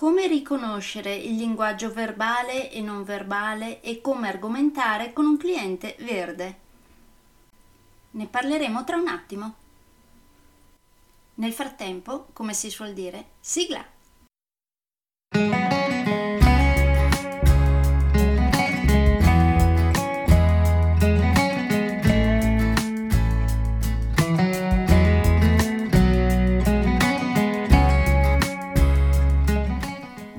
come riconoscere il linguaggio verbale e non verbale e come argomentare con un cliente verde. Ne parleremo tra un attimo. Nel frattempo, come si suol dire, sigla!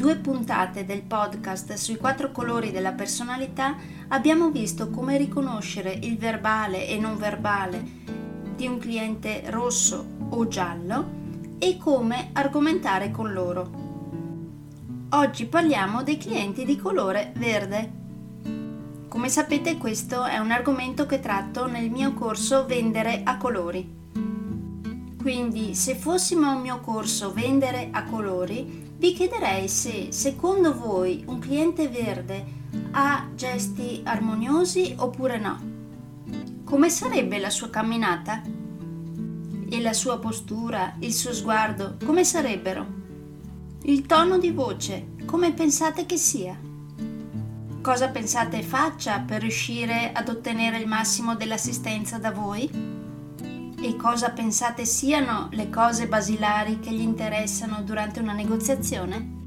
Due puntate del podcast sui quattro colori della personalità abbiamo visto come riconoscere il verbale e non verbale di un cliente rosso o giallo e come argomentare con loro. Oggi parliamo dei clienti di colore verde. Come sapete questo è un argomento che tratto nel mio corso Vendere a colori. Quindi se fossimo un mio corso Vendere a colori, vi chiederei se secondo voi un cliente verde ha gesti armoniosi oppure no. Come sarebbe la sua camminata? E la sua postura, il suo sguardo, come sarebbero? Il tono di voce, come pensate che sia? Cosa pensate faccia per riuscire ad ottenere il massimo dell'assistenza da voi? E cosa pensate siano le cose basilari che gli interessano durante una negoziazione?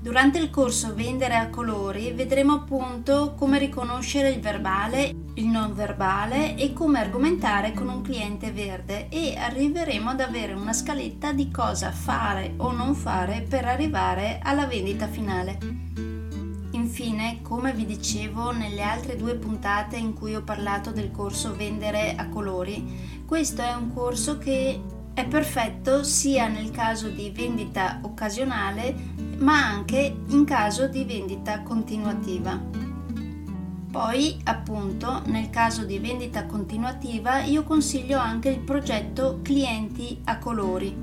Durante il corso Vendere a colori vedremo appunto come riconoscere il verbale, il non verbale e come argomentare con un cliente verde e arriveremo ad avere una scaletta di cosa fare o non fare per arrivare alla vendita finale. Infine, come vi dicevo nelle altre due puntate in cui ho parlato del corso Vendere a colori, questo è un corso che è perfetto sia nel caso di vendita occasionale ma anche in caso di vendita continuativa. Poi, appunto, nel caso di vendita continuativa io consiglio anche il progetto Clienti a colori.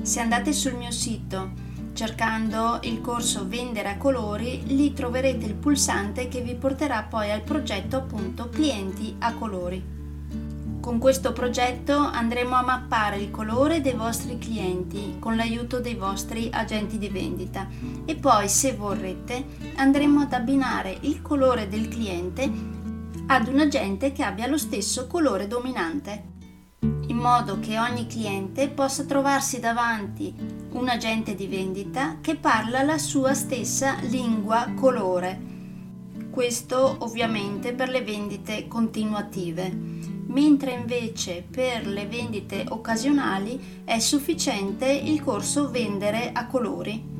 Se andate sul mio sito Cercando il corso Vendere a colori, lì troverete il pulsante che vi porterà poi al progetto appunto Clienti a colori. Con questo progetto andremo a mappare il colore dei vostri clienti con l'aiuto dei vostri agenti di vendita e poi se vorrete andremo ad abbinare il colore del cliente ad un agente che abbia lo stesso colore dominante, in modo che ogni cliente possa trovarsi davanti un agente di vendita che parla la sua stessa lingua colore. Questo ovviamente per le vendite continuative, mentre invece per le vendite occasionali è sufficiente il corso vendere a colori.